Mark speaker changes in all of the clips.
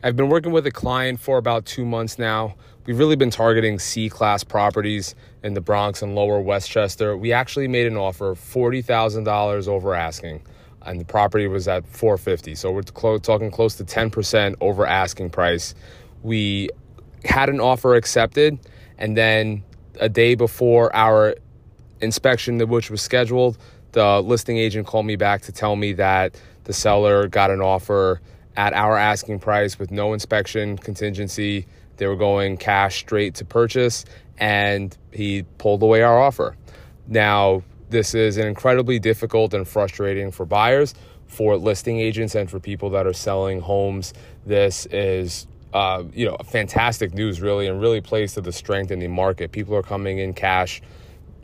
Speaker 1: I've been working with a client for about two months now. We've really been targeting C class properties in the Bronx and lower Westchester. We actually made an offer $40,000 over asking, and the property was at 450. So we're talking close to 10% over asking price. We had an offer accepted, and then a day before our inspection, which was scheduled, the listing agent called me back to tell me that the seller got an offer at our asking price with no inspection contingency. They were going cash straight to purchase, and he pulled away our offer. Now, this is an incredibly difficult and frustrating for buyers, for listing agents, and for people that are selling homes. This is uh, you know, fantastic news, really, and really plays to the strength in the market. People are coming in cash,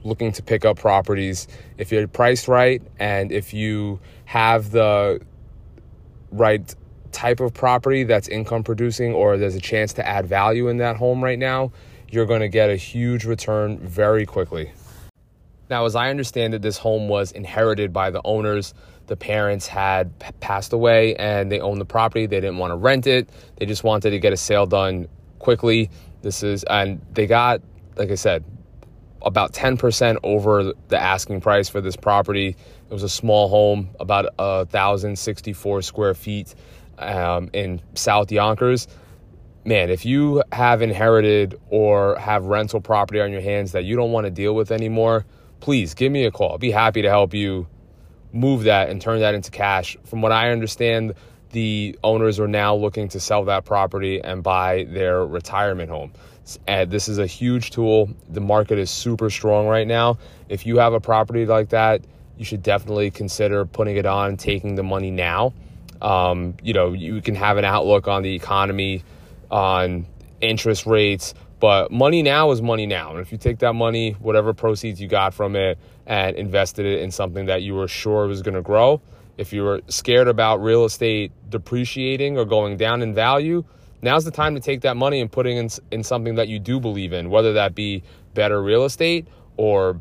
Speaker 1: looking to pick up properties. If you're priced right, and if you have the right type of property that's income producing or there's a chance to add value in that home right now, you're going to get a huge return very quickly. Now, as I understand it, this home was inherited by the owners. The parents had p- passed away and they owned the property. They didn't want to rent it. They just wanted to get a sale done quickly. This is, and they got, like I said, about 10% over the asking price for this property. It was a small home, about a 1,064 square feet um, in South Yonkers, man, if you have inherited or have rental property on your hands that you don't want to deal with anymore, please give me a call. I'll be happy to help you move that and turn that into cash. From what I understand, the owners are now looking to sell that property and buy their retirement home. And this is a huge tool. The market is super strong right now. If you have a property like that, you should definitely consider putting it on, taking the money now um, you know, you can have an outlook on the economy, on interest rates, but money now is money now. And if you take that money, whatever proceeds you got from it, and invested it in something that you were sure was going to grow, if you were scared about real estate depreciating or going down in value, now's the time to take that money and put it in, in something that you do believe in, whether that be better real estate or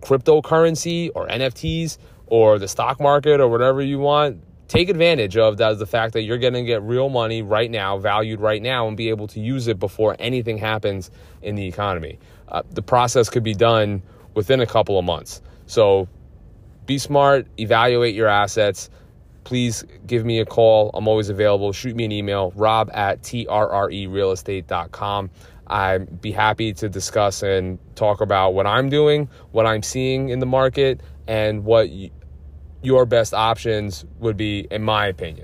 Speaker 1: cryptocurrency or NFTs or the stock market or whatever you want take advantage of that the fact that you're going to get real money right now, valued right now, and be able to use it before anything happens in the economy. Uh, the process could be done within a couple of months. So be smart, evaluate your assets. Please give me a call. I'm always available. Shoot me an email, rob at trrealestate.com. I'd be happy to discuss and talk about what I'm doing, what I'm seeing in the market, and what your best options would be, in my opinion.